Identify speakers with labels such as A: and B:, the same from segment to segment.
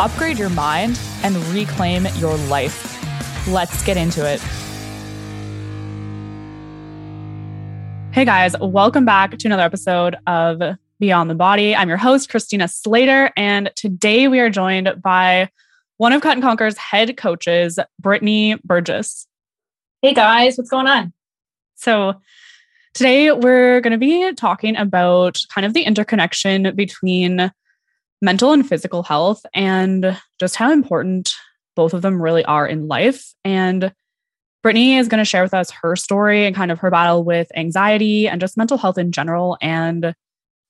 A: upgrade your mind, and reclaim your life. Let's get into it. Hey guys, welcome back to another episode of Beyond the Body. I'm your host, Christina Slater, and today we are joined by one of Cut and Conquer's head coaches, Brittany Burgess.
B: Hey guys, what's going on?
A: So, today we're going to be talking about kind of the interconnection between mental and physical health and just how important both of them really are in life. And Brittany is going to share with us her story and kind of her battle with anxiety and just mental health in general and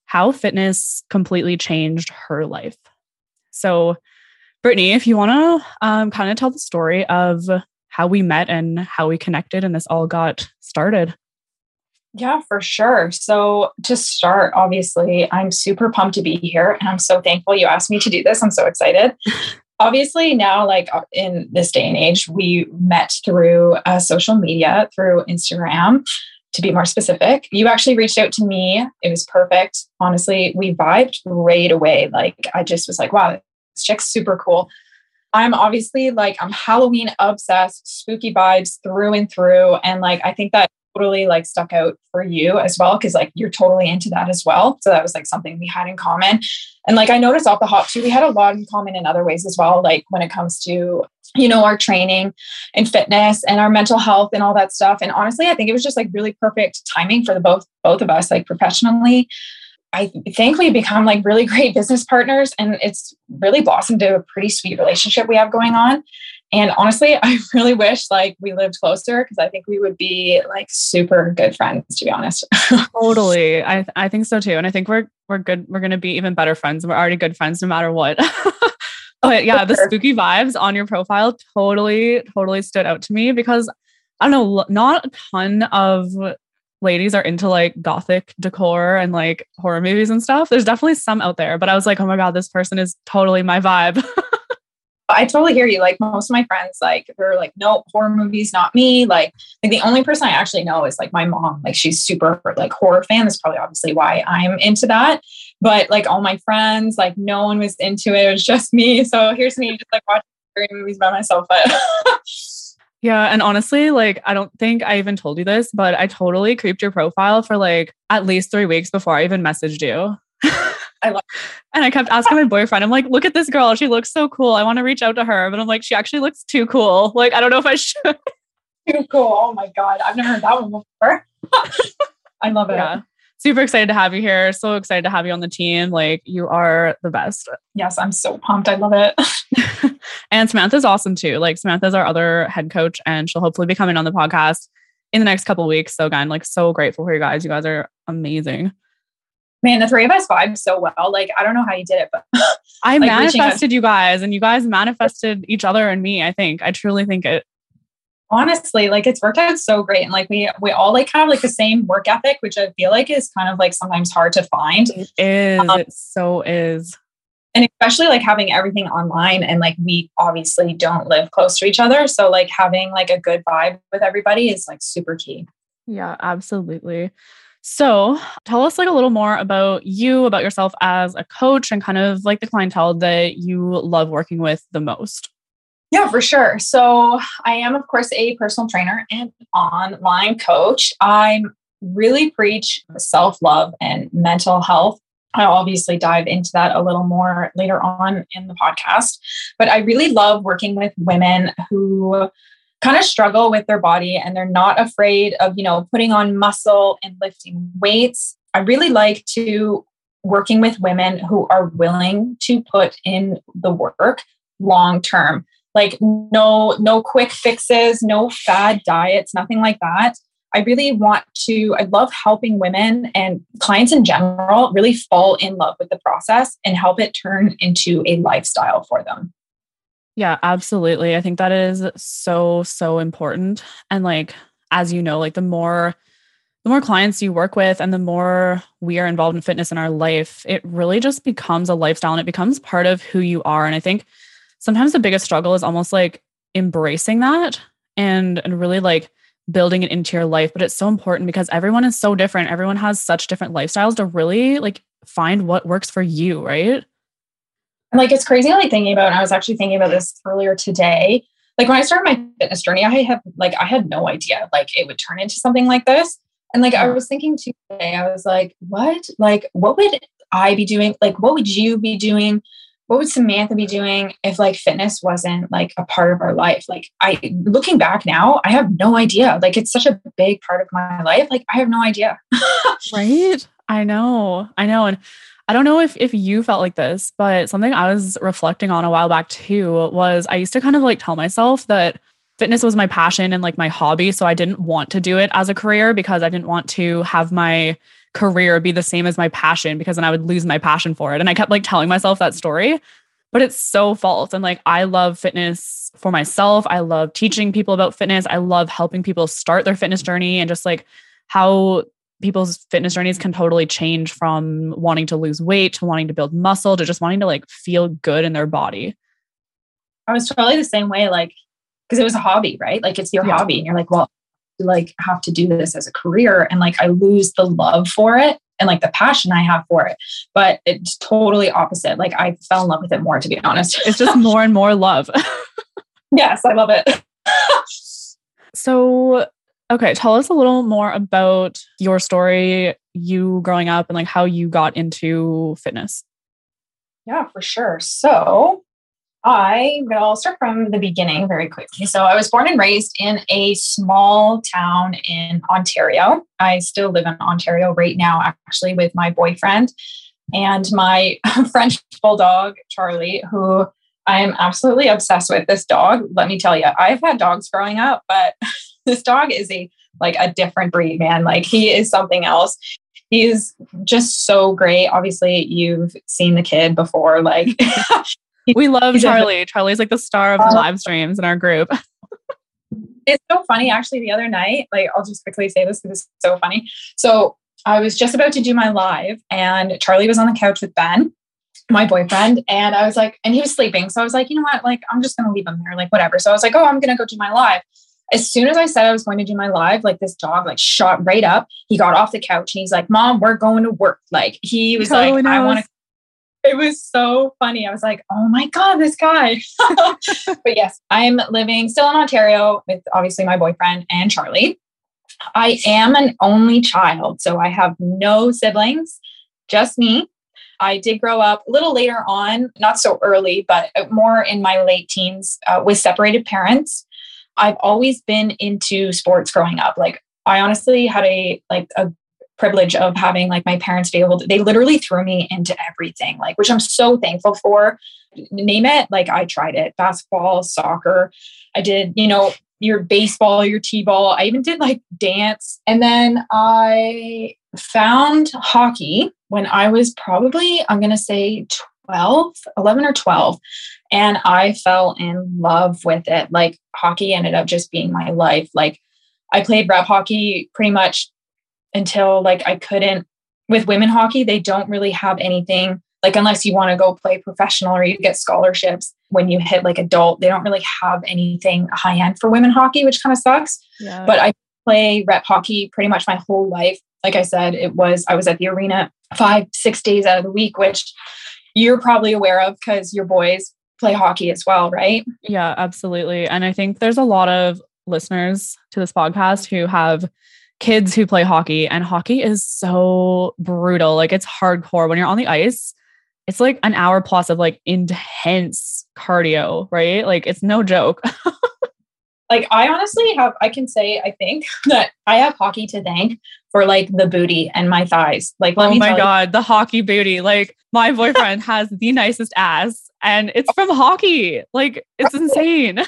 A: how fitness completely changed her life. So, Brittany, if you want to um, kind of tell the story of how we met and how we connected and this all got started.
B: Yeah, for sure. So, to start, obviously, I'm super pumped to be here and I'm so thankful you asked me to do this. I'm so excited. obviously, now, like uh, in this day and age, we met through uh, social media, through Instagram. To be more specific, you actually reached out to me. It was perfect. Honestly, we vibed right away. Like, I just was like, wow, this chick's super cool. I'm obviously like, I'm Halloween obsessed, spooky vibes through and through. And like, I think that totally like stuck out for you as well because like you're totally into that as well. So that was like something we had in common. And like i noticed off the hop too we had a lot in common in other ways as well like when it comes to you know our training and fitness and our mental health and all that stuff. And honestly i think it was just like really perfect timing for the both both of us like professionally. I think we become like really great business partners and it's really blossomed to a pretty sweet relationship we have going on. And honestly, I really wish like we lived closer because I think we would be like super good friends, to be honest.
A: totally. I I think so too. And I think we're we're good, we're gonna be even better friends. We're already good friends no matter what. but yeah, the spooky vibes on your profile totally, totally stood out to me because I don't know, not a ton of ladies are into like gothic decor and like horror movies and stuff. There's definitely some out there, but I was like, oh my God, this person is totally my vibe.
B: I totally hear you. Like most of my friends, like they're like, no, horror movies, not me. Like, like the only person I actually know is like my mom. Like she's super like horror fan. That's probably obviously why I'm into that. But like all my friends, like no one was into it. It was just me. So here's me just like watching scary movies by myself. But
A: yeah, and honestly, like I don't think I even told you this, but I totally creeped your profile for like at least three weeks before I even messaged you. I love and I kept asking my boyfriend, I'm like, look at this girl. She looks so cool. I want to reach out to her. But I'm like, she actually looks too cool. Like, I don't know if I should.
B: Too cool. Oh my God. I've never heard that one before. I love it. Yeah.
A: Super excited to have you here. So excited to have you on the team. Like, you are the best.
B: Yes, I'm so pumped. I love it.
A: and Samantha's awesome too. Like, Samantha's our other head coach, and she'll hopefully be coming on the podcast in the next couple weeks. So, again, like, so grateful for you guys. You guys are amazing
B: man, the three of us vibe so well. Like, I don't know how you did it, but
A: I like manifested you guys and you guys manifested each other and me. I think I truly think it.
B: Honestly, like it's worked out so great. And like we we all like have like the same work ethic, which I feel like is kind of like sometimes hard to find.
A: It is. Um, it so is.
B: And especially like having everything online and like we obviously don't live close to each other. So like having like a good vibe with everybody is like super key.
A: Yeah, absolutely. So, tell us like a little more about you, about yourself as a coach, and kind of like the clientele that you love working with the most.
B: Yeah, for sure. So, I am, of course, a personal trainer and online coach. I really preach self love and mental health. I'll obviously dive into that a little more later on in the podcast. But I really love working with women who kind of struggle with their body and they're not afraid of, you know, putting on muscle and lifting weights. I really like to working with women who are willing to put in the work long term. Like no no quick fixes, no fad diets, nothing like that. I really want to I love helping women and clients in general really fall in love with the process and help it turn into a lifestyle for them.
A: Yeah, absolutely. I think that is so, so important. And like, as you know, like the more the more clients you work with and the more we are involved in fitness in our life, it really just becomes a lifestyle and it becomes part of who you are. And I think sometimes the biggest struggle is almost like embracing that and and really like building it into your life. But it's so important because everyone is so different. Everyone has such different lifestyles to really like find what works for you, right?
B: Like it's crazy like thinking about and i was actually thinking about this earlier today. Like when i started my fitness journey i have like i had no idea like it would turn into something like this. And like i was thinking today i was like what? Like what would i be doing? Like what would you be doing? What would samantha be doing if like fitness wasn't like a part of our life? Like i looking back now i have no idea. Like it's such a big part of my life. Like i have no idea.
A: Right? I know. I know. And I don't know if if you felt like this, but something I was reflecting on a while back too was I used to kind of like tell myself that fitness was my passion and like my hobby, so I didn't want to do it as a career because I didn't want to have my career be the same as my passion because then I would lose my passion for it. And I kept like telling myself that story, but it's so false. And like I love fitness for myself. I love teaching people about fitness. I love helping people start their fitness journey and just like how people's fitness journeys can totally change from wanting to lose weight to wanting to build muscle to just wanting to like feel good in their body.
B: I was totally the same way, like, because it was a hobby, right? Like, it's your yeah. hobby. And you're like, well, like have to do this as a career. And like, I lose the love for it and like the passion I have for it. But it's totally opposite. Like, I fell in love with it more, to be honest.
A: It's just more and more love.
B: yes, I love it.
A: so, Okay, tell us a little more about your story, you growing up, and like how you got into fitness.
B: Yeah, for sure. So, I will start from the beginning very quickly. So, I was born and raised in a small town in Ontario. I still live in Ontario right now, actually, with my boyfriend and my French bulldog, Charlie, who I am absolutely obsessed with. This dog, let me tell you, I've had dogs growing up, but this dog is a like a different breed, man. Like he is something else. He's just so great. Obviously, you've seen the kid before. Like
A: we love Charlie. Charlie's like the star of the uh, live streams in our group.
B: it's so funny actually the other night like i'll just quickly say this because it's so funny so i was just about to do my live and charlie was on the couch with ben my boyfriend and i was like and he was sleeping so i was like you know what like i'm just gonna leave him there like whatever so i was like oh i'm gonna go do my live as soon as I said I was going to do my live, like this dog like shot right up. He got off the couch and he's like, Mom, we're going to work. Like he was totally like, knows. I want to. It was so funny. I was like, oh my God, this guy. but yes, I'm living still in Ontario with obviously my boyfriend and Charlie. I am an only child, so I have no siblings, just me. I did grow up a little later on, not so early, but more in my late teens uh, with separated parents. I've always been into sports growing up. Like I honestly had a like a privilege of having like my parents be able to they literally threw me into everything like which i'm so thankful for. Name it like i tried it. Basketball soccer. I did you know your baseball your t-ball. I even did like dance. And then i found hockey when i was probably i'm going to say 12 11 or 12 and I fell in love with it. Like hockey ended up just being my life. Like I played rep hockey pretty much until like I couldn't. With women hockey, they don't really have anything like unless you want to go play professional or you get scholarships when you hit like adult, they don't really have anything high end for women hockey, which kind of sucks. Yeah. But I play rep hockey pretty much my whole life. Like I said, it was I was at the arena five, six days out of the week, which you're probably aware of because your boys play hockey as well, right?
A: Yeah, absolutely. And I think there's a lot of listeners to this podcast who have kids who play hockey, and hockey is so brutal. Like it's hardcore. When you're on the ice, it's like an hour plus of like intense cardio, right? Like it's no joke.
B: like I honestly have I can say I think that I have hockey to thank for like the booty and my thighs. Like let
A: oh
B: me
A: my god, you. the hockey booty. Like my boyfriend has the nicest ass and it's oh. from hockey. Like it's insane.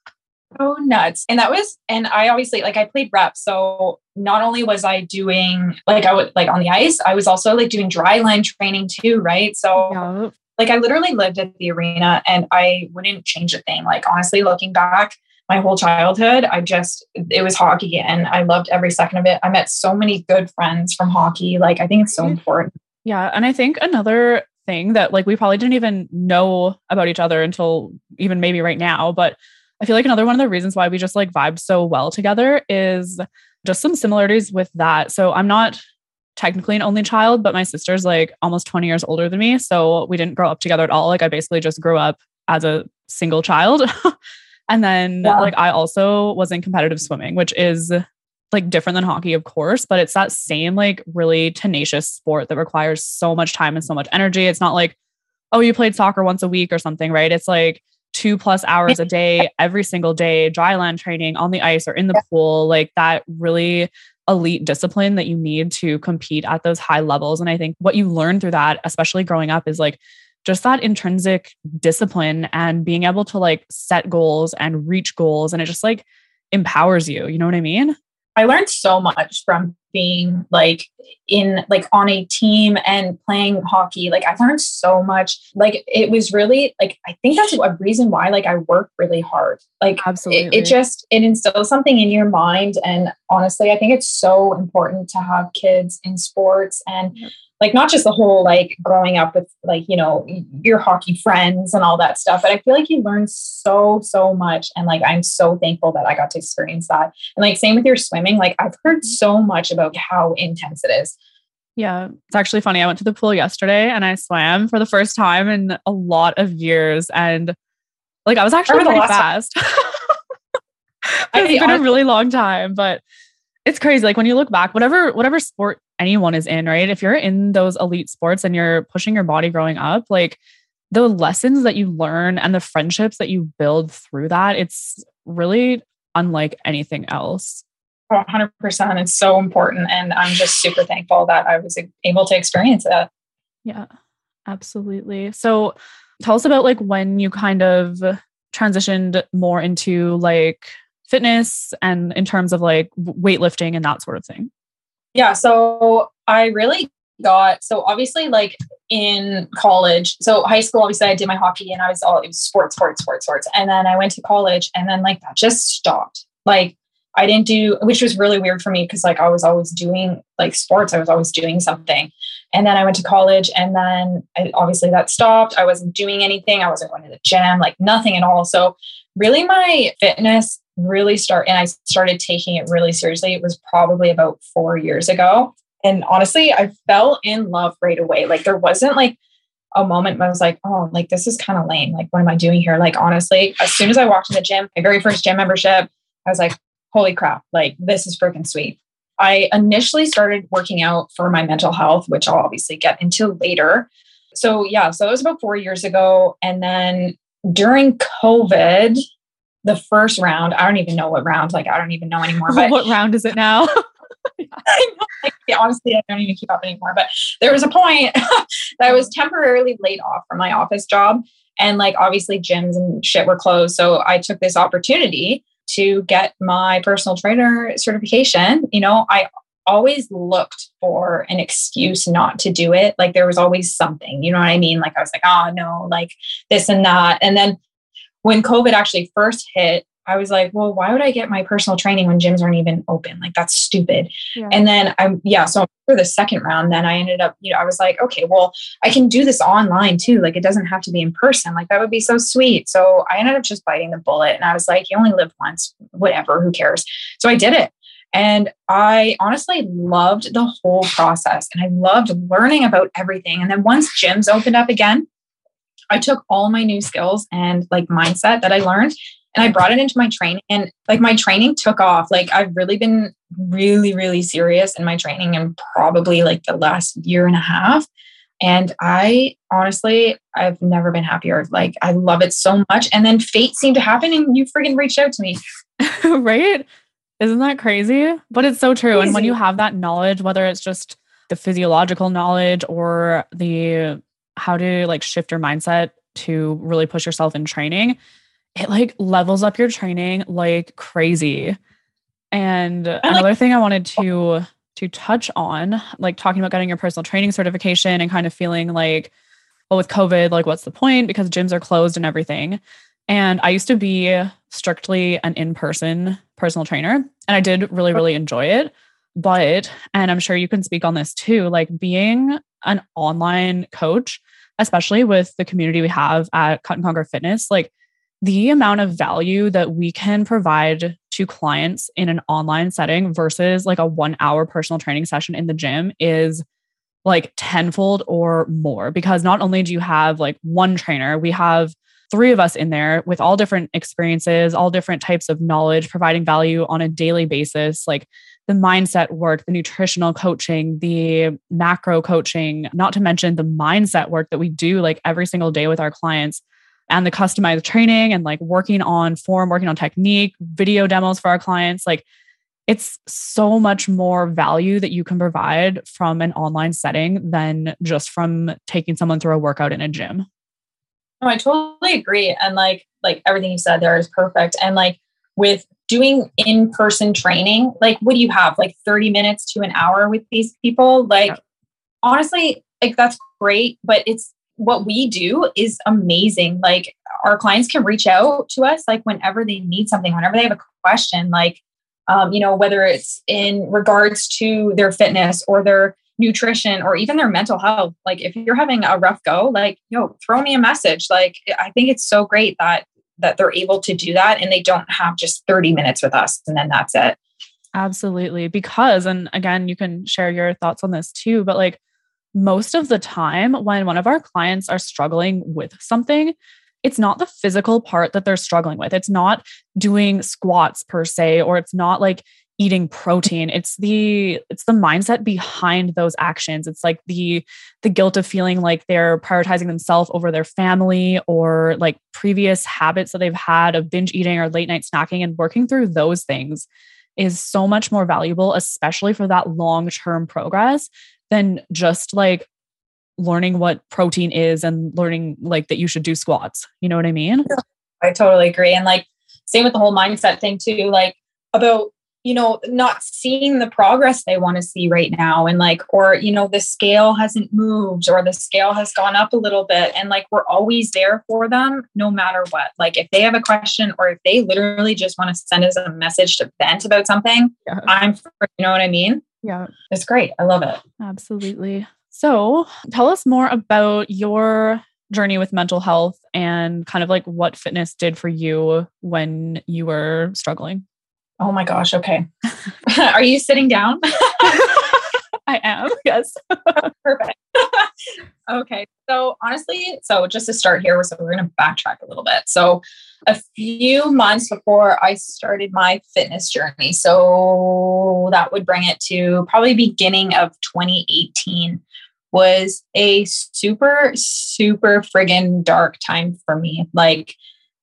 B: so nuts. And that was, and I obviously like I played rep. So not only was I doing like I would like on the ice, I was also like doing dry land training too, right? So yeah. like I literally lived at the arena and I wouldn't change a thing. Like honestly, looking back, my whole childhood, I just it was hockey and I loved every second of it. I met so many good friends from hockey. Like I think it's so important.
A: Yeah, and I think another thing that like we probably didn't even know about each other until even maybe right now, but I feel like another one of the reasons why we just like vibe so well together is just some similarities with that. So I'm not technically an only child, but my sister's like almost 20 years older than me. So we didn't grow up together at all. Like I basically just grew up as a single child. and then yeah. like I also was in competitive swimming, which is like different than hockey, of course, but it's that same like really tenacious sport that requires so much time and so much energy. It's not like, oh, you played soccer once a week or something, right? It's like two plus hours a day, every single day, dry land training on the ice or in the pool, like that really elite discipline that you need to compete at those high levels. And I think what you learn through that, especially growing up, is like just that intrinsic discipline and being able to like set goals and reach goals. And it just like empowers you. You know what I mean?
B: I learned so much from being like in like on a team and playing hockey. Like I learned so much. Like it was really like I think that's a reason why like I work really hard. Like
A: absolutely,
B: it, it just it instills something in your mind. And honestly, I think it's so important to have kids in sports and like not just the whole like growing up with like you know your hockey friends and all that stuff but i feel like you learn so so much and like i'm so thankful that i got to experience that and like same with your swimming like i've heard mm-hmm. so much about how intense it is.
A: Yeah it's actually funny. I went to the pool yesterday and i swam for the first time in a lot of years and like i was actually pretty fast. It's been a really long time but it's crazy. Like when you look back whatever whatever sport anyone is in, right? If you're in those elite sports and you're pushing your body growing up, like the lessons that you learn and the friendships that you build through that, it's really unlike anything else.
B: 100%. It's so important. And I'm just super thankful that I was able to experience that.
A: Yeah, absolutely. So tell us about like when you kind of transitioned more into like fitness and in terms of like weightlifting and that sort of thing.
B: Yeah. So I really got so obviously like in college so high school obviously i did my hockey and i was all it was sports sports sports sports and then i went to college and then like that just stopped like i didn't do which was really weird for me because like i was always doing like sports i was always doing something and then i went to college and then I, obviously that stopped i wasn't doing anything i wasn't going to the gym like nothing at all so really my fitness really start and I started taking it really seriously. It was probably about four years ago. And honestly, I fell in love right away. Like there wasn't like a moment I was like, oh, like this is kind of lame. Like, what am I doing here? Like, honestly, as soon as I walked in the gym, my very first gym membership, I was like, holy crap, like this is freaking sweet. I initially started working out for my mental health, which I'll obviously get into later. So, yeah, so it was about four years ago. And then during COVID, the first round, I don't even know what round, like I don't even know anymore.
A: But what round is it now?
B: I like, honestly, I don't even keep up anymore. But there was a point that I was temporarily laid off from my office job. And like obviously gyms and shit were closed. So I took this opportunity to get my personal trainer certification. You know, I always looked for an excuse not to do it. Like there was always something, you know what I mean? Like I was like, oh no, like this and that. And then when COVID actually first hit, I was like, well, why would I get my personal training when gyms aren't even open? Like that's stupid. Yeah. And then I'm yeah, so for the second round, then I ended up, you know, I was like, okay, well, I can do this online too. Like it doesn't have to be in person. Like that would be so sweet. So I ended up just biting the bullet and I was like, you only live once, whatever, who cares? So I did it. And I honestly loved the whole process and I loved learning about everything. And then once gyms opened up again, I took all my new skills and like mindset that I learned and I brought it into my training and like my training took off. Like I've really been really, really serious in my training in probably like the last year and a half. And I honestly, I've never been happier. Like I love it so much. And then fate seemed to happen and you freaking reached out to me.
A: right? Isn't that crazy? But it's so true. Crazy. And when you have that knowledge, whether it's just the physiological knowledge or the how to like shift your mindset to really push yourself in training, it like levels up your training like crazy. And another thing I wanted to to touch on, like talking about getting your personal training certification and kind of feeling like well, with COVID, like, what's the point? Because gyms are closed and everything. And I used to be strictly an in person personal trainer, and I did really, really enjoy it. But, and I'm sure you can speak on this too, like being an online coach, especially with the community we have at Cut and Conquer Fitness, like the amount of value that we can provide to clients in an online setting versus like a one hour personal training session in the gym is like tenfold or more. Because not only do you have like one trainer, we have three of us in there with all different experiences, all different types of knowledge, providing value on a daily basis, like the mindset work, the nutritional coaching, the macro coaching, not to mention the mindset work that we do like every single day with our clients and the customized training and like working on form, working on technique, video demos for our clients. Like it's so much more value that you can provide from an online setting than just from taking someone through a workout in a gym.
B: No, I totally agree. And like like everything you said there is perfect. And like with doing in-person training, like what do you have? Like 30 minutes to an hour with these people? Like yeah. honestly, like that's great, but it's what we do is amazing. Like our clients can reach out to us like whenever they need something, whenever they have a question, like um, you know, whether it's in regards to their fitness or their nutrition or even their mental health. Like if you're having a rough go, like, yo, throw me a message. Like I think it's so great that that they're able to do that and they don't have just 30 minutes with us and then that's it.
A: Absolutely. Because, and again, you can share your thoughts on this too, but like most of the time when one of our clients are struggling with something, it's not the physical part that they're struggling with. It's not doing squats per se, or it's not like eating protein it's the it's the mindset behind those actions it's like the the guilt of feeling like they're prioritizing themselves over their family or like previous habits that they've had of binge eating or late night snacking and working through those things is so much more valuable especially for that long term progress than just like learning what protein is and learning like that you should do squats. You know what I mean?
B: I totally agree. And like same with the whole mindset thing too, like about you know not seeing the progress they want to see right now and like or you know the scale hasn't moved or the scale has gone up a little bit and like we're always there for them no matter what like if they have a question or if they literally just want to send us a message to vent about something yeah. i'm you know what i mean
A: yeah
B: it's great i love it
A: absolutely so, tell us more about your journey with mental health and kind of like what fitness did for you when you were struggling.
B: Oh my gosh. Okay. Are you sitting down?
A: I am. Yes.
B: Perfect. Okay. So, honestly, so just to start here, so we're going to backtrack a little bit. So, a few months before I started my fitness journey, so that would bring it to probably beginning of 2018 was a super, super friggin' dark time for me. Like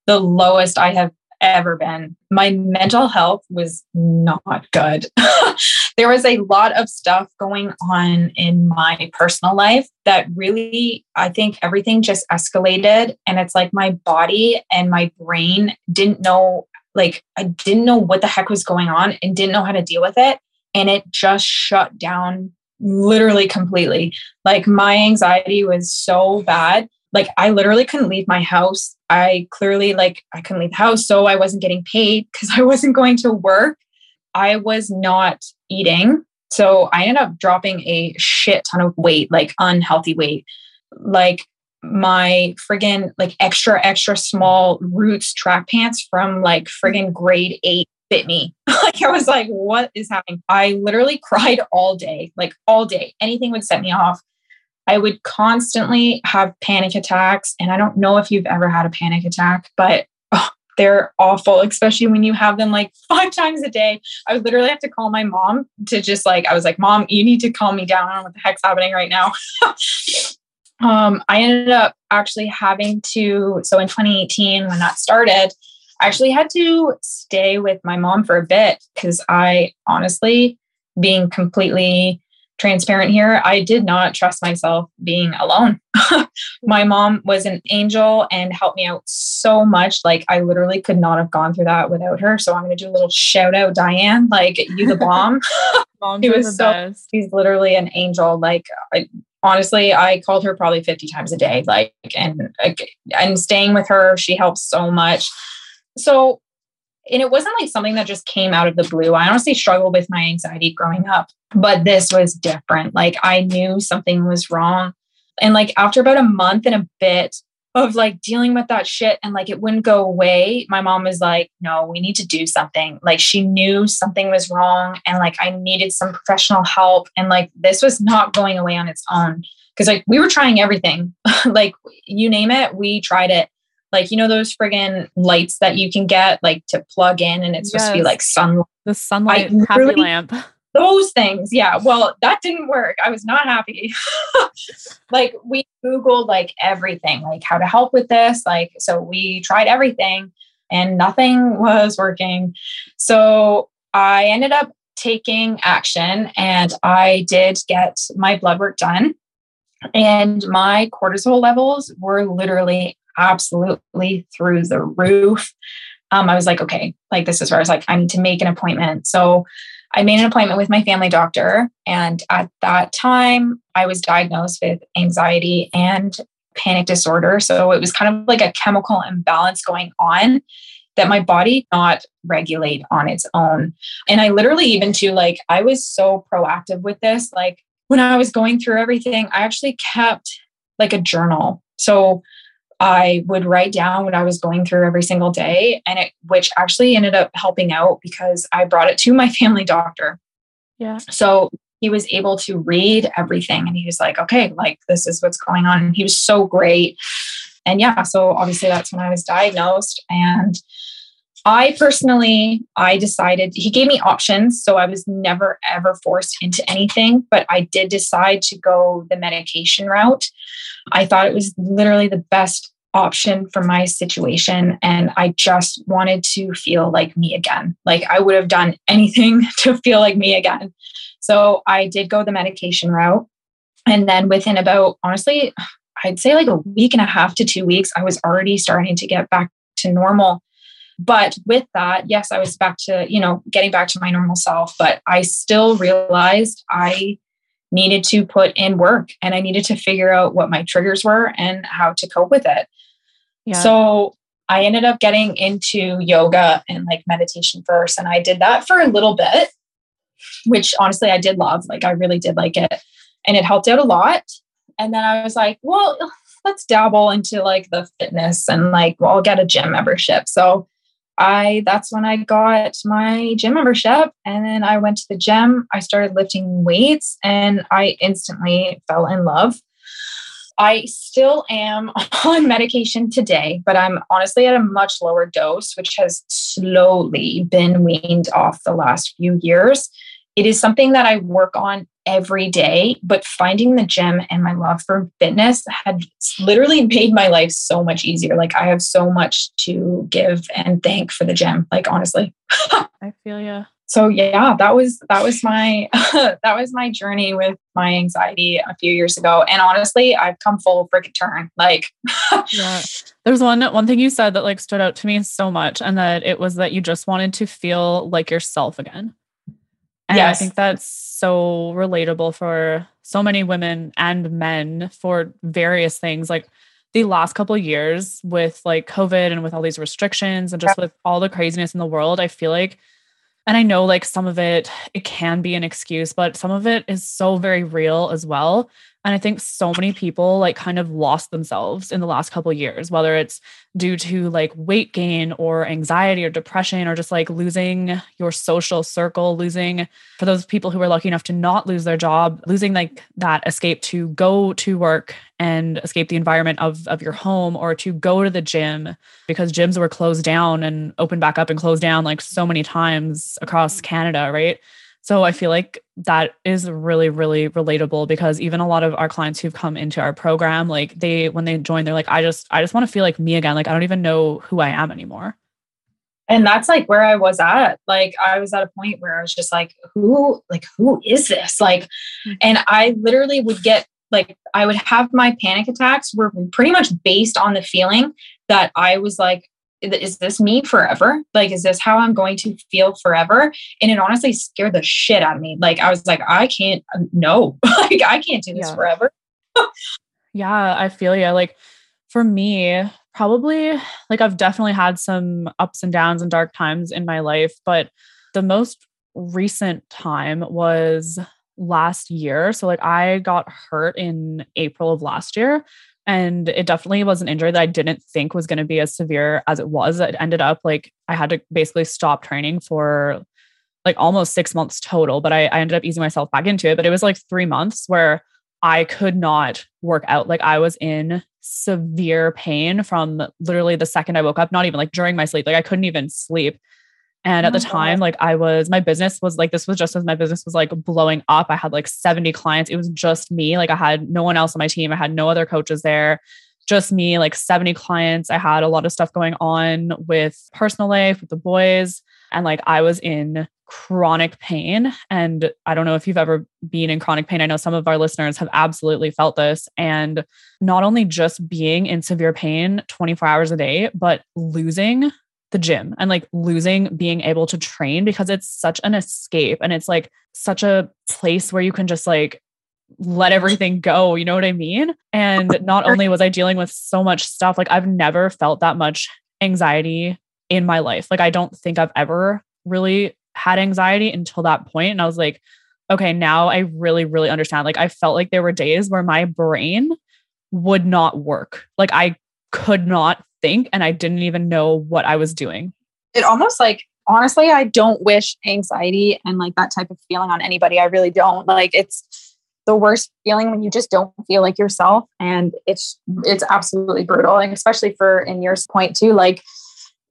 B: the lowest I have ever been. My mental health was not good. there was a lot of stuff going on in my personal life that really, I think everything just escalated. And it's like my body and my brain didn't know, like, I didn't know what the heck was going on and didn't know how to deal with it. And it just shut down literally completely. Like my anxiety was so bad. Like I literally couldn't leave my house. I clearly like I couldn't leave the house, so I wasn't getting paid because I wasn't going to work. I was not eating. So I ended up dropping a shit ton of weight, like unhealthy weight. Like my friggin' like extra, extra small Roots track pants from like friggin' grade eight fit me. like I was like, what is happening? I literally cried all day, like all day. Anything would set me off. I would constantly have panic attacks. And I don't know if you've ever had a panic attack, but oh, they're awful, especially when you have them like five times a day. I would literally have to call my mom to just like, I was like, Mom, you need to calm me down. I don't know what the heck's happening right now. um, I ended up actually having to, so in 2018, when that started, I actually had to stay with my mom for a bit because I honestly, being completely transparent here, I did not trust myself being alone. my mom was an angel and helped me out so much. Like, I literally could not have gone through that without her. So, I'm going to do a little shout out, Diane, like, you the bomb.
A: She was so, best.
B: she's literally an angel. Like, I, honestly, I called her probably 50 times a day, like, and, and staying with her, she helps so much. So, and it wasn't like something that just came out of the blue. I honestly struggled with my anxiety growing up, but this was different. Like, I knew something was wrong. And like, after about a month and a bit of like dealing with that shit and like it wouldn't go away, my mom was like, no, we need to do something. Like, she knew something was wrong and like I needed some professional help. And like, this was not going away on its own. Cause like we were trying everything, like you name it, we tried it like you know those friggin' lights that you can get like to plug in and it's yes. supposed to be like sunlight?
A: The sunlight I happy lamp.
B: Those things yeah. Well that didn't work. I was not happy. Like we googled like everything like how to help with this like so we tried everything and nothing was working. So i ended up taking action and i did get my blood work done. And my cortisol levels were literally absolutely through the roof. Um, I was like, okay, like this is where I was like, I need to make an appointment. So I made an appointment with my family doctor. And at that time, I was diagnosed with anxiety and panic disorder. So it was kind of like a chemical imbalance going on that my body not regulate on its own. And I literally even to like I was so proactive with this like when I was going through everything, I actually kept like a journal. So I would write down what I was going through every single day, and it, which actually ended up helping out because I brought it to my family doctor.
A: Yeah.
B: So he was able to read everything and he was like, okay, like this is what's going on. And he was so great. And yeah, so obviously that's when I was diagnosed. And I personally, I decided he gave me options. So I was never ever forced into anything, but I did decide to go the medication route. I thought it was literally the best option for my situation. And I just wanted to feel like me again. Like I would have done anything to feel like me again. So I did go the medication route. And then within about, honestly, I'd say like a week and a half to two weeks, I was already starting to get back to normal. But with that, yes, I was back to, you know, getting back to my normal self, but I still realized I needed to put in work and I needed to figure out what my triggers were and how to cope with it. Yeah. So I ended up getting into yoga and like meditation first. And I did that for a little bit, which honestly I did love. Like I really did like it. And it helped out a lot. And then I was like, well, let's dabble into like the fitness and like, well, I'll get a gym membership. So I that's when I got my gym membership and then I went to the gym. I started lifting weights and I instantly fell in love. I still am on medication today, but I'm honestly at a much lower dose, which has slowly been weaned off the last few years. It is something that I work on every day, but finding the gym and my love for fitness had literally made my life so much easier. Like I have so much to give and thank for the gym. Like honestly.
A: I feel yeah.
B: So yeah, that was that was my that was my journey with my anxiety a few years ago. And honestly, I've come full freaking turn. Like
A: yeah. There's one one thing you said that like stood out to me so much, and that it was that you just wanted to feel like yourself again. And yes. I think that's so relatable for so many women and men for various things. Like the last couple years with like COVID and with all these restrictions and just with all the craziness in the world, I feel like and I know like some of it it can be an excuse, but some of it is so very real as well. And I think so many people like kind of lost themselves in the last couple years, whether it's due to like weight gain or anxiety or depression or just like losing your social circle, losing for those people who are lucky enough to not lose their job, losing like that escape to go to work and escape the environment of, of your home or to go to the gym because gyms were closed down and opened back up and closed down like so many times across Canada, right? So I feel like that is really, really relatable because even a lot of our clients who've come into our program, like they, when they join, they're like, I just, I just want to feel like me again. Like, I don't even know who I am anymore.
B: And that's like where I was at. Like, I was at a point where I was just like, who, like, who is this? Like, mm-hmm. and I literally would get, like, I would have my panic attacks were pretty much based on the feeling that I was like, is this me forever? Like, is this how I'm going to feel forever? And it honestly scared the shit out of me. Like, I was like, I can't, um, no, like, I can't do this yeah. forever.
A: yeah, I feel you. Like for me, probably like I've definitely had some ups and downs and dark times in my life, but the most recent time was last year. So like I got hurt in April of last year and it definitely was an injury that I didn't think was going to be as severe as it was. It ended up like I had to basically stop training for like almost six months total, but I, I ended up easing myself back into it. But it was like three months where I could not work out. Like I was in severe pain from literally the second I woke up, not even like during my sleep. Like I couldn't even sleep. And at the oh time, like I was, my business was like, this was just as my business was like blowing up. I had like 70 clients. It was just me. Like I had no one else on my team. I had no other coaches there, just me, like 70 clients. I had a lot of stuff going on with personal life, with the boys. And like I was in chronic pain. And I don't know if you've ever been in chronic pain. I know some of our listeners have absolutely felt this. And not only just being in severe pain 24 hours a day, but losing the gym and like losing being able to train because it's such an escape and it's like such a place where you can just like let everything go. You know what I mean? And not only was I dealing with so much stuff, like I've never felt that much anxiety in my life. Like I don't think I've ever really had anxiety until that point. And I was like, okay, now I really, really understand. Like I felt like there were days where my brain would not work. Like I could not think and I didn't even know what I was doing.
B: It almost like honestly, I don't wish anxiety and like that type of feeling on anybody. I really don't. Like it's the worst feeling when you just don't feel like yourself and it's it's absolutely brutal and especially for in your point too like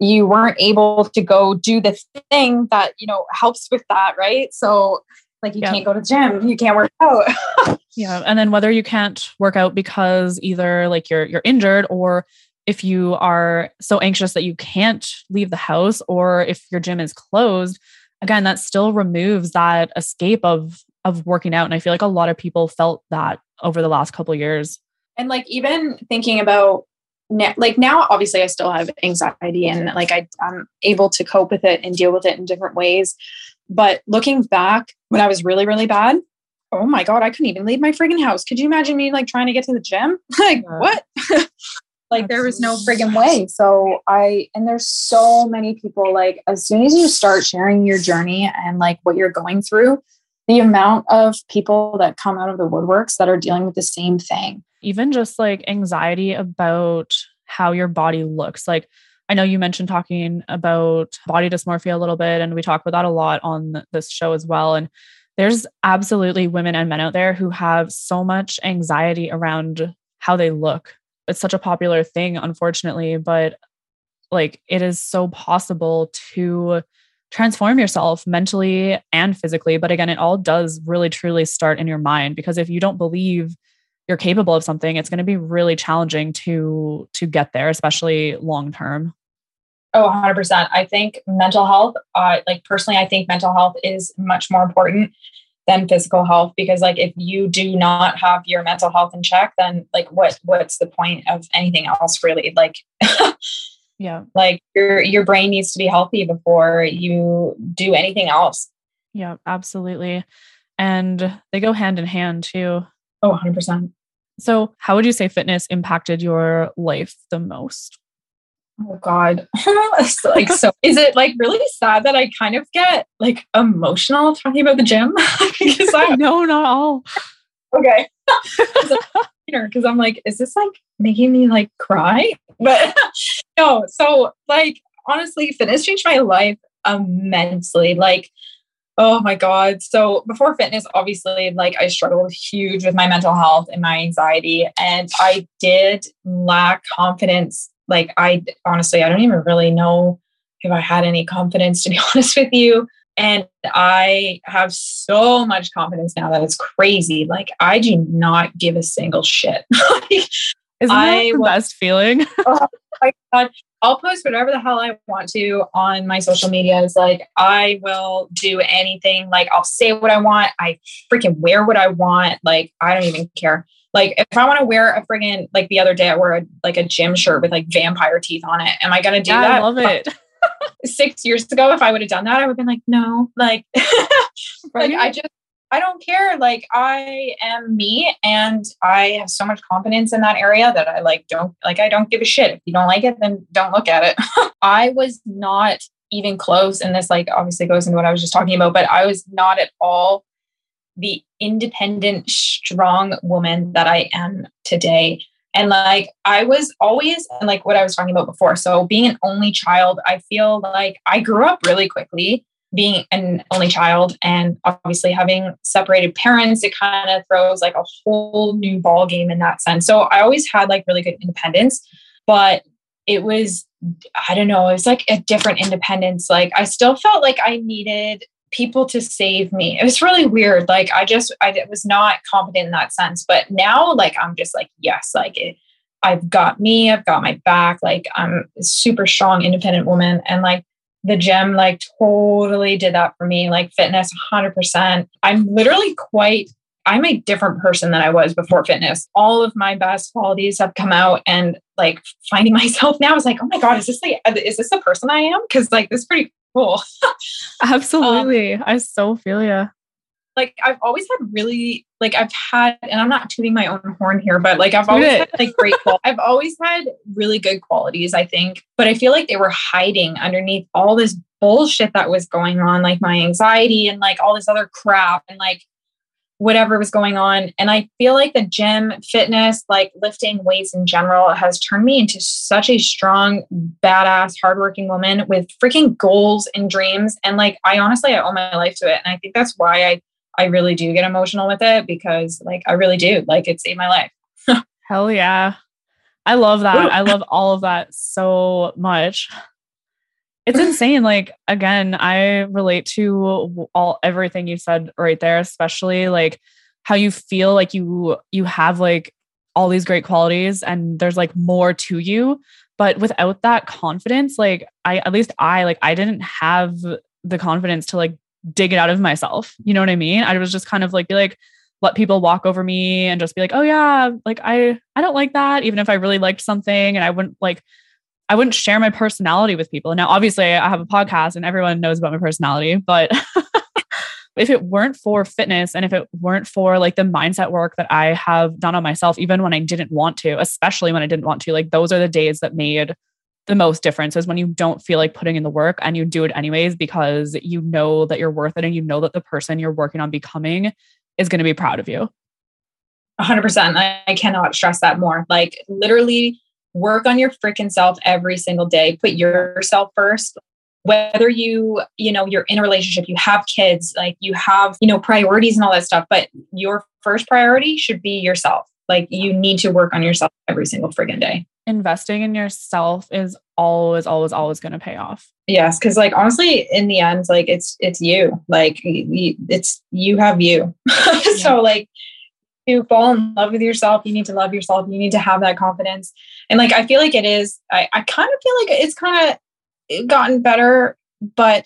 B: you weren't able to go do the thing that you know helps with that right so like you yeah. can't go to the gym you can't work out
A: yeah and then whether you can't work out because either like you're you're injured or if you are so anxious that you can't leave the house or if your gym is closed again that still removes that escape of of working out. And i feel like a lot of people felt that over the last couple years.
B: And like even thinking about now, like now obviously i still have anxiety and like I, i'm able to cope with it and deal with it in different ways. But looking back when i was really really bad oh my god i couldn't even leave my friggin house. Could you imagine me like trying to get to the gym? Like yeah. what like there was no friggin way so i and there's so many people like as soon as you start sharing your journey and like what you're going through the amount of people that come out of the woodworks that are dealing with the same thing
A: even just like anxiety about how your body looks. Like, I know you mentioned talking about body dysmorphia a little bit, and we talk about that a lot on this show as well. And there's absolutely women and men out there who have so much anxiety around how they look. It's such a popular thing, unfortunately, but like it is so possible to transform yourself mentally and physically. But again, it all does really truly start in your mind because if you don't believe you're capable of something it's going to be really challenging to to get there especially long term
B: oh 100% i think mental health uh, like personally i think mental health is much more important than physical health because like if you do not have your mental health in check then like what what's the point of anything else really? Like
A: yeah.
B: like your your brain needs to be healthy before you do anything else.
A: Yeah absolutely. And they go hand in hand too.
B: Oh, 100%.
A: So, how would you say fitness impacted your life the most?
B: Oh God. like so is it like really sad that I kind of get like emotional talking about the gym?
A: because I no, not all.
B: Okay. Because I'm like, is this like making me like cry? But no, so like honestly, fitness changed my life immensely. Like Oh my God. So before fitness, obviously, like I struggled huge with my mental health and my anxiety. And I did lack confidence. Like, I honestly, I don't even really know if I had any confidence, to be honest with you. And I have so much confidence now that it's crazy. Like, I do not give a single shit.
A: Isn't that I the best feeling?
B: oh my God. I'll post whatever the hell I want to on my social medias. Like I will do anything. Like I'll say what I want. I freaking wear what I want. Like I don't even care. Like if I want to wear a friggin' like the other day I wore a, like a gym shirt with like vampire teeth on it. Am I gonna do yeah, that?
A: I love it.
B: Six years ago, if I would have done that, I would have been like, no, like, right? like I just I don't care. Like I am me and I have so much confidence in that area that I like don't like I don't give a shit. If you don't like it, then don't look at it. I was not even close and this like obviously goes into what I was just talking about, but I was not at all the independent, strong woman that I am today. And like I was always and like what I was talking about before. So being an only child, I feel like I grew up really quickly being an only child and obviously having separated parents, it kind of throws like a whole new ball game in that sense. So I always had like really good independence, but it was, I don't know, it was like a different independence. Like I still felt like I needed people to save me. It was really weird. Like I just, I was not confident in that sense. But now, like, I'm just like, yes, like it, I've got me, I've got my back. Like I'm a super strong, independent woman. And like the gym like totally did that for me like fitness 100% i'm literally quite i'm a different person than i was before fitness. All of my best qualities have come out and like finding myself now is like oh my god is this like is this the person i am? Because like this is pretty cool.
A: Absolutely. Um, i so feel you
B: like I've always had really like I've had and I'm not tooting my own horn here, but like I've always had like great I've always had really good qualities, I think. But I feel like they were hiding underneath all this bullshit that was going on, like my anxiety and like all this other crap and like whatever was going on. And I feel like the gym, fitness, like lifting weights in general has turned me into such a strong, badass, hardworking woman with freaking goals and dreams. And like I honestly I owe my life to it. And I think that's why I I really do get emotional with it because like I really do. Like it saved my life.
A: Hell yeah. I love that. I love all of that so much. It's insane. Like again, I relate to all everything you said right there, especially like how you feel like you you have like all these great qualities and there's like more to you, but without that confidence, like I at least I like I didn't have the confidence to like dig it out of myself. You know what I mean? I was just kind of like be like let people walk over me and just be like, "Oh yeah, like I I don't like that," even if I really liked something and I wouldn't like I wouldn't share my personality with people. Now obviously I have a podcast and everyone knows about my personality, but if it weren't for fitness and if it weren't for like the mindset work that I have done on myself even when I didn't want to, especially when I didn't want to, like those are the days that made the most difference is when you don't feel like putting in the work and you do it anyways because you know that you're worth it and you know that the person you're working on becoming is going to be proud of you.
B: 100%. I cannot stress that more. Like, literally, work on your freaking self every single day. Put yourself first. Whether you, you know, you're in a relationship, you have kids, like you have, you know, priorities and all that stuff, but your first priority should be yourself. Like, you need to work on yourself every single friggin' day
A: investing in yourself is always always always going to pay off.
B: Yes because like honestly in the end like it's it's you. Like it's you have you. So like to fall in love with yourself you need to love yourself you need to have that confidence. And like i feel like it is i, I kind of feel like it's kind of eh, gotten better but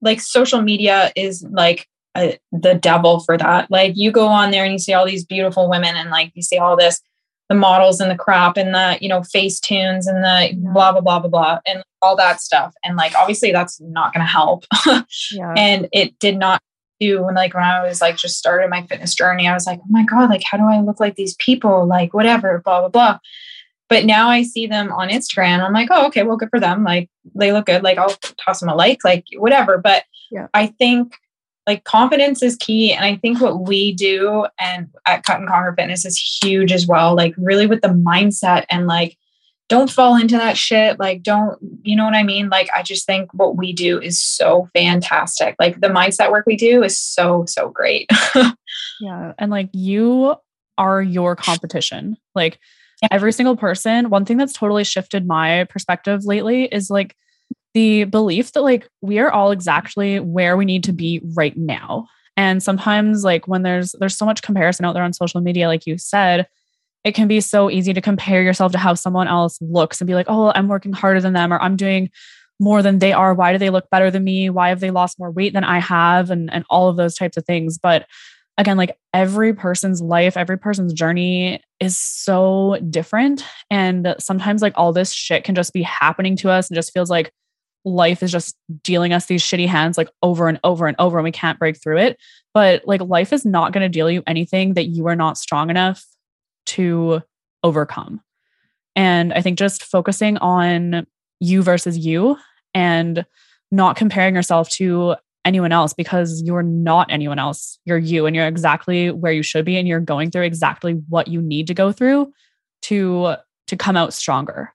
B: like social media is like a, the devil for that. Like you go on there and you see all these beautiful women and like you see all this the models and the crop and the you know face tunes and the blah blah blah blah blah and all that stuff. And like obviously that's not going to help. Yeah. and it did not do when like when i was like just started my fitness journey i was like oh my god like how do i look like these people? Like whatever blah blah blah. But now i see them on instagram i'm like oh okay well good for them. Like they look good. Like i'll toss them a like like whatever. But yeah. i think like confidence is key. And I think what we do and at Cut and Conquer Fitness is huge as well. Like really with the mindset and like don't fall into that shit. Like don't, you know what I mean? Like I just think what we do is so fantastic. Like the mindset work we do is so, so great.
A: yeah. And like you are your competition. Like yeah. every single person, one thing that's totally shifted my perspective lately is like the belief that like we are all exactly where we need to be right now. And sometimes like when there's there's so much comparison out there on social media like you said, it can be so easy to compare yourself to how someone else looks and be like, "Oh, I'm working harder than them or I'm doing more than they are. Why do they look better than me? Why have they lost more weight than I have?" and and all of those types of things. But again, like every person's life, every person's journey is so different and sometimes like all this shit can just be happening to us and just feels like life is just dealing us these shitty hands like over and over and over and we can't break through it. But like life is not going to deal you anything that you are not strong enough to overcome. And I think just focusing on you versus you and not comparing yourself to anyone else because you're not anyone else. You're you and you're exactly where you should be and you're going through exactly what you need to go through to to come out stronger.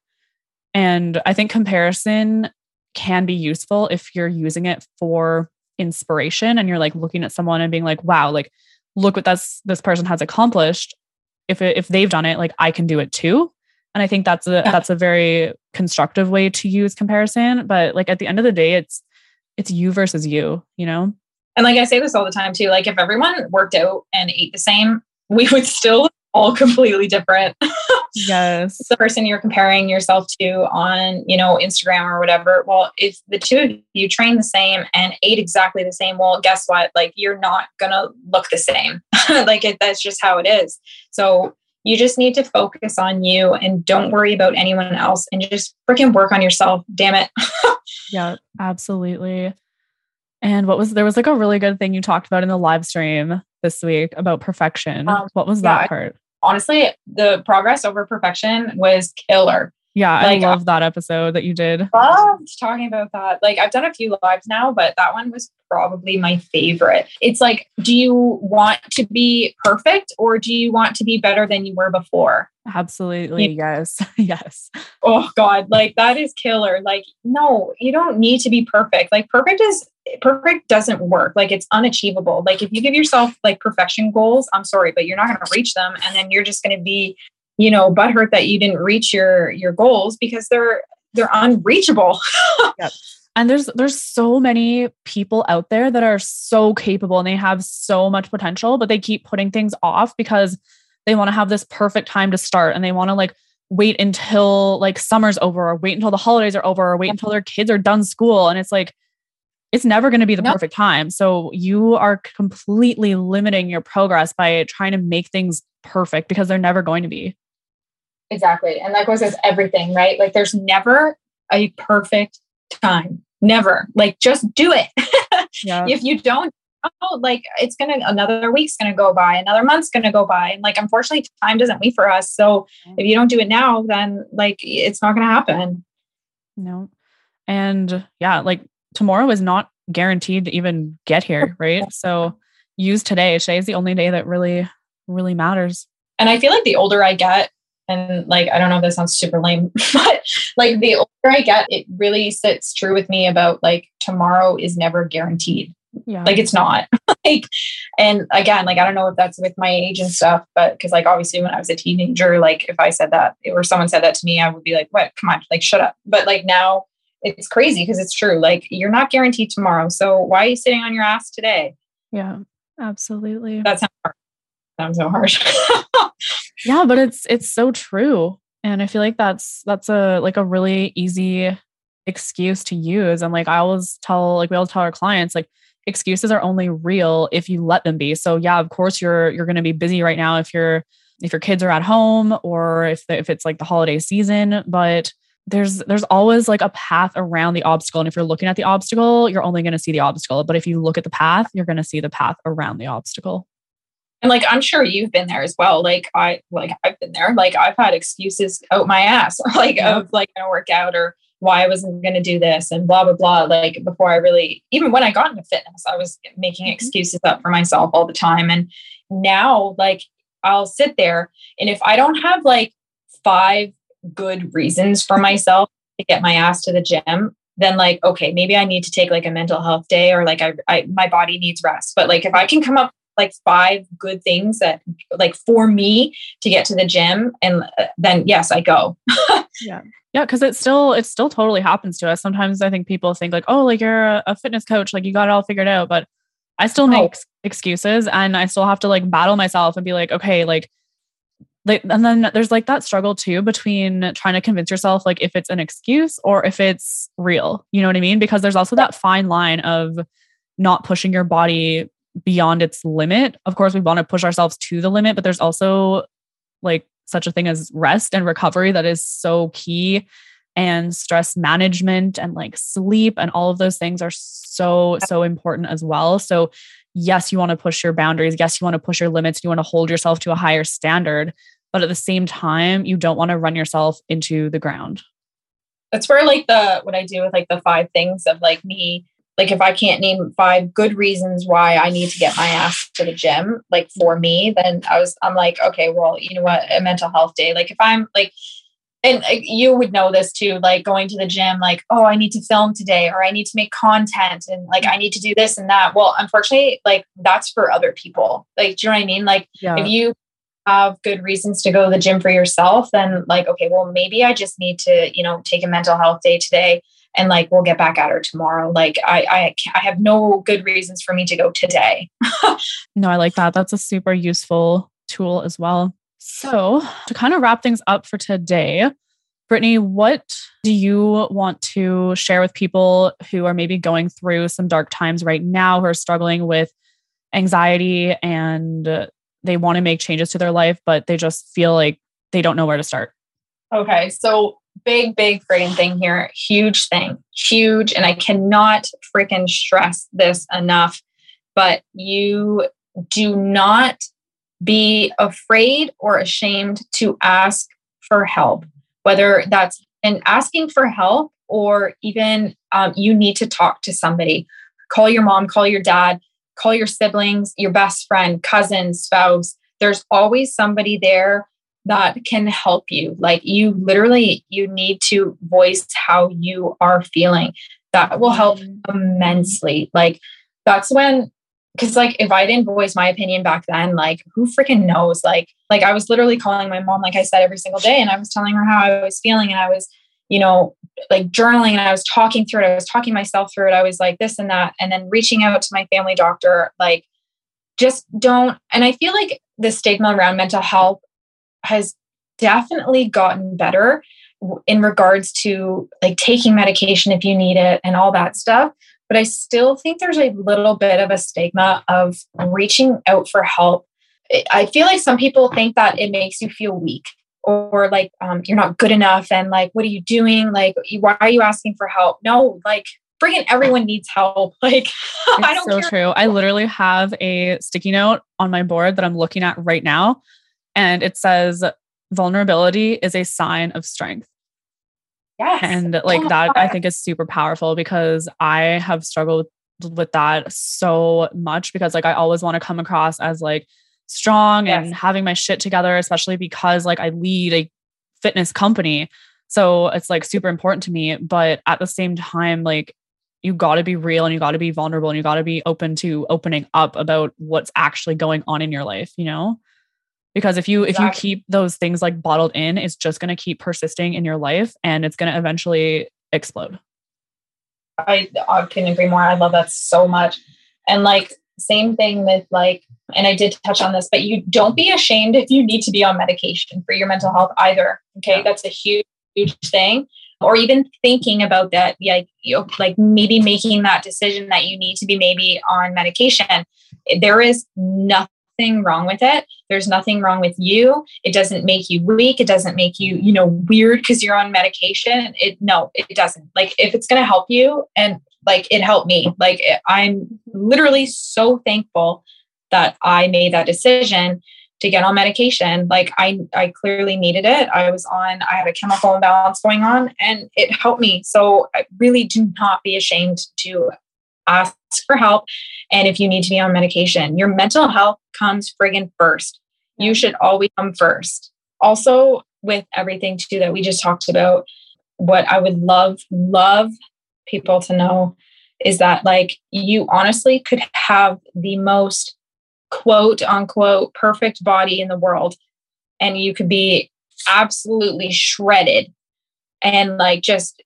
A: And I think comparison can be useful if you're using it for inspiration and you're like looking at someone and being like, wow, like look what this this person has accomplished. If it, if they've done it, like I can do it too. And I think that's a yeah. that's a very constructive way to use comparison. But like at the end of the day, it's it's you versus you, you know?
B: And like I say this all the time too, like if everyone worked out and ate the same, we would still all completely different.
A: yes.
B: the person you're comparing yourself to on, you know, Instagram or whatever. Well, if the two of you train the same and ate exactly the same, well, guess what? Like you're not gonna look the same. like it, that's just how it is. So you just need to focus on you and don't worry about anyone else and just freaking work on yourself. Damn it.
A: yeah, absolutely. And what was there was like a really good thing you talked about in the live stream this week about perfection. Um, what was yeah, that part?
B: Honestly, the progress over perfection was killer.
A: Yeah, like, I love that episode that you did.
B: Loved talking about that. Like I've done a few lives now, but that one was probably my favorite. It's like, do you want to be perfect or do you want to be better than you were before?
A: Absolutely. Yes. yes.
B: Oh God. Like that is killer. Like, no, you don't need to be perfect. Like perfect is perfect doesn't work. Like it's unachievable. Like if you give yourself like perfection goals, I'm sorry, but you're not going to reach them. And then you're just going to be you know butthurt that you didn't reach your your goals because they're they're unreachable
A: yep. and there's there's so many people out there that are so capable and they have so much potential but they keep putting things off because they want to have this perfect time to start and they want to like wait until like summer's over or wait until the holidays are over or wait until their kids are done school and it's like it's never going to be the nope. perfect time so you are completely limiting your progress by trying to make things perfect because they're never going to be
B: Exactly. And that goes with everything, right? Like there's never a perfect time. Never. Like just do it. yeah. If you don't oh, like it's gonna another week's gonna go by, another month's gonna go by. And like unfortunately time doesn't wait for us. So if you don't do it now, then like it's not gonna happen.
A: No. And yeah, like tomorrow is not guaranteed to even get here, right? So use today. Today is the only day that really, really matters.
B: And I feel like the older I get, and like i don't know if that sounds super lame but like the older i get it really sits true with me about like tomorrow is never guaranteed yeah like it's not like and again like i don't know if that's with my age and stuff but because like obviously when i was a teenager like if i said that or someone said that to me i would be like what come on like shut up but like now it's crazy because it's true like you're not guaranteed tomorrow so why are you sitting on your ass today?
A: Yeah absolutely.
B: That's how sounds so harsh.
A: Yeah but it's it's so true and i feel like that's that's a like a really easy excuse to use and like i always tell like we always tell our clients like excuses are only real if you let them be so yeah of course you're you're going to be busy right now if you're if your kids are at home or if the, if it's like the holiday season but there's there's always like a path around the obstacle and if you're looking at the obstacle you're only going to see the obstacle but if you look at the path you're going to see the path around the obstacle
B: and like I'm sure you've been there as well. Like I like I've been there. Like I've had excuses out my ass, like yeah. of like gonna work out or why I wasn't gonna do this and blah blah blah. Like before I really even when I got into fitness, I was making mm-hmm. excuses up for myself all the time. And now like I'll sit there and if I don't have like five good reasons for myself to get my ass to the gym, then like okay maybe i need to take like a mental health day or like I, I my body needs rest. But like if i can come up like five good things that like for me to get to the gym and uh, then yes i go.
A: Yeah. Yeah because it still it still totally happens to us. Sometimes i think people think like oh like you're a, a fitness coach like you got it all figured out. But i still make oh. excuses and i still have to like battle myself and be like okay like like and then there's like that struggle too between trying to convince yourself like if it's an excuse or if it's real you know what i mean? Because there's also that fine line of not pushing your body beyond its limit. Of course, we want to push ourselves to the limit, but there's also like such a thing as rest and recovery that is so key. And stress management and like sleep and all of those things are so so important as well. So yes you want to push your boundaries. Yes you want to push your limits. You want to hold yourself to a higher standard but at the same time you don't want to run yourself into the ground
B: that's where like the what i do with like the five things of like me like if I can't name five good reasons why I need to get my ass to the gym, like for me, then I was I'm like, okay, well, you know what, a mental health day. Like if I'm like and uh, you would know this too, like going to the gym, like, oh, I need to film today or I need to make content and like I mm. need to do this and that. Well, unfortunately, like that's for other people. Like, do you know what I mean? Like yeah. if you have good reasons to go to the gym for yourself, then like, okay, well, maybe I just need to, you know, take a mental health day today and like we'll get back at her tomorrow. Like i i, I have no good reasons for me to go today.
A: No i like that. That's a super useful tool as well. So to kind of wrap things up for today brittany what do you want to share with people who are maybe going through some dark times right now who are struggling with anxiety and they want to make changes to their life but they just feel like they don't know where to start
B: okay so big, big friggin' thing here. Huge thing. Huge. And I cannot freaking stress this enough. But you do not be afraid or ashamed to ask for help, whether that's in asking for help or even um, you need to talk to somebody. Call your mom, call your dad, call your siblings, your best friend, cousin, spouse. There's always somebody there that can help you like you literally you need to voice how you are feeling that will help mm-hmm. immensely like that's when because like if i didn't voice my opinion back then like who freaking knows like like i was literally calling my mom like i said every single day and i was telling her how i was feeling and i was you know like journaling and i was talking through it i was talking myself through it i was like this and that and then reaching out to my family doctor like just don't and i feel like the stigma around mental health has definitely gotten better in regards to like taking medication if you need it and all that stuff. But I still think there's a little bit of a stigma of reaching out for help. I feel like some people think that it makes you feel weak or like um, you're not good enough and like what are you doing like why are you asking for help no like freaking everyone needs help like
A: i don't care. so care. true i literally have a sticky note on my board that i'm looking at right now and it says vulnerability is a sign of strength.
B: Yes.
A: And like oh that, I think is super powerful because I have struggled with that so much because like I always want to come across as like strong yes. and having my shit together, especially because like I lead a fitness company. So it's like super important to me. But at the same time, like you got to be real and you got to be vulnerable and you got to be open to opening up about what's actually going on in your life, you know? because if you exactly. if you keep those things like bottled in it's just going to keep persisting in your life and it's going to eventually explode
B: I, I can agree more i love that so much and like same thing with like and i did touch on this but you don't be ashamed if you need to be on medication for your mental health either okay that's a huge huge thing or even thinking about that like you know, like maybe making that decision that you need to be maybe on medication there is nothing nothing wrong with it. There's nothing wrong with you. It doesn't make you weak. It doesn't make you, you know, weird because you're on medication. It no, it doesn't. Like if it's going to help you and like it helped me. Like eh, I'm literally so thankful that I made that decision to get on medication. Like I I clearly needed it. I was on I had a chemical imbalance going on and it helped me. So I really do not be ashamed to ask for help and if you need to be on medication. Your mental health comes friggin' first. You should always come first. Also, with everything too that we just talked about, what I would love, love people to know is that like you honestly could have the most quote unquote perfect body in the world and you could be absolutely shredded and like just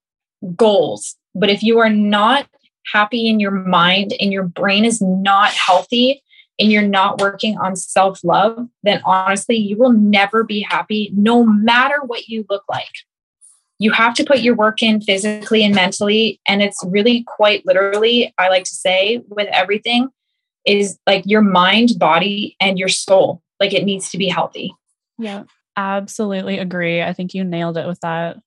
B: goals. But if you are not happy in your mind and your brain is not healthy and you're not working on self love, then honestly, you will never be happy no matter what you look like. You have to put your work in physically and mentally. And it's really quite literally, I like to say, with everything, is like your mind, body, and your soul. Like it needs to be healthy.
A: Yeah, absolutely agree. I think you nailed it with that.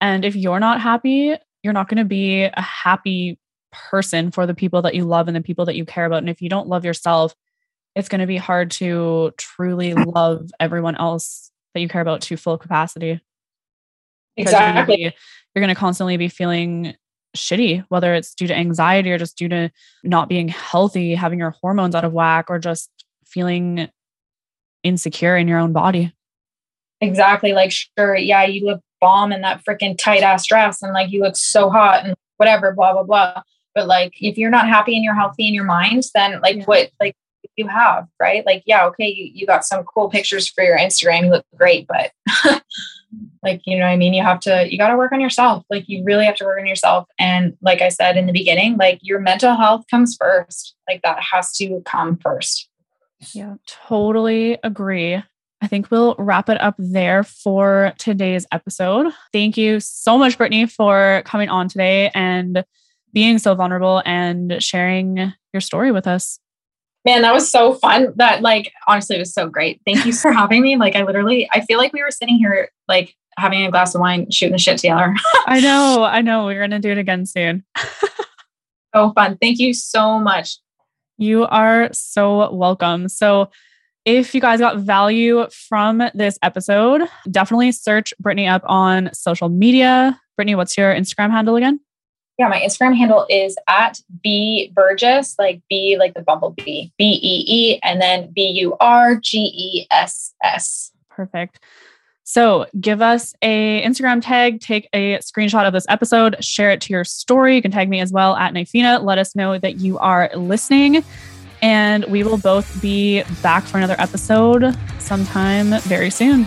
A: And if you're not happy, you're not going to be a happy person for the people that you love and the people that you care about. And if you don't love yourself, it's going to be hard to truly love everyone else that you care about to full capacity.
B: Exactly.
A: You're going to constantly be feeling shitty, whether it's due to anxiety or just due to not being healthy, having your hormones out of whack, or just feeling insecure in your own body.
B: Exactly. Like, sure, yeah, you look bomb in that freaking tight ass dress and like you look so hot and whatever, blah, blah, blah. But like, if you're not happy and you're healthy in your mind, then like yeah. what, like, you have, right? Like, yeah, okay, you, you got some cool pictures for your Instagram, you look great, but like, you know I mean? You have to, you got to work on yourself. Like, you really have to work on yourself. And like I said in the beginning, like, your mental health comes first. Like, that has to come first.
A: Yeah, totally agree. I think we'll wrap it up there for today's episode. Thank you so much, Brittany, for coming on today and being so vulnerable and sharing your story with us.
B: Man, that was so fun. That like honestly it was so great. Thank you for having me. Like I literally I feel like we were sitting here like having a glass of wine, shooting the shit together.
A: I know, I know. We're gonna do it again soon.
B: so fun. Thank you so much.
A: You are so welcome. So if you guys got value from this episode, definitely search Brittany up on social media. Brittany, what's your Instagram handle again?
B: Yeah, my Instagram handle is at B Burgess, like B like the bumblebee, B E E, and then B U R G E S S.
A: Perfect. So give us a Instagram tag, take a screenshot of this episode, share it to your story. You can tag me as well at Nifina. Let us know that you are listening. And we will both be back for another episode sometime very soon.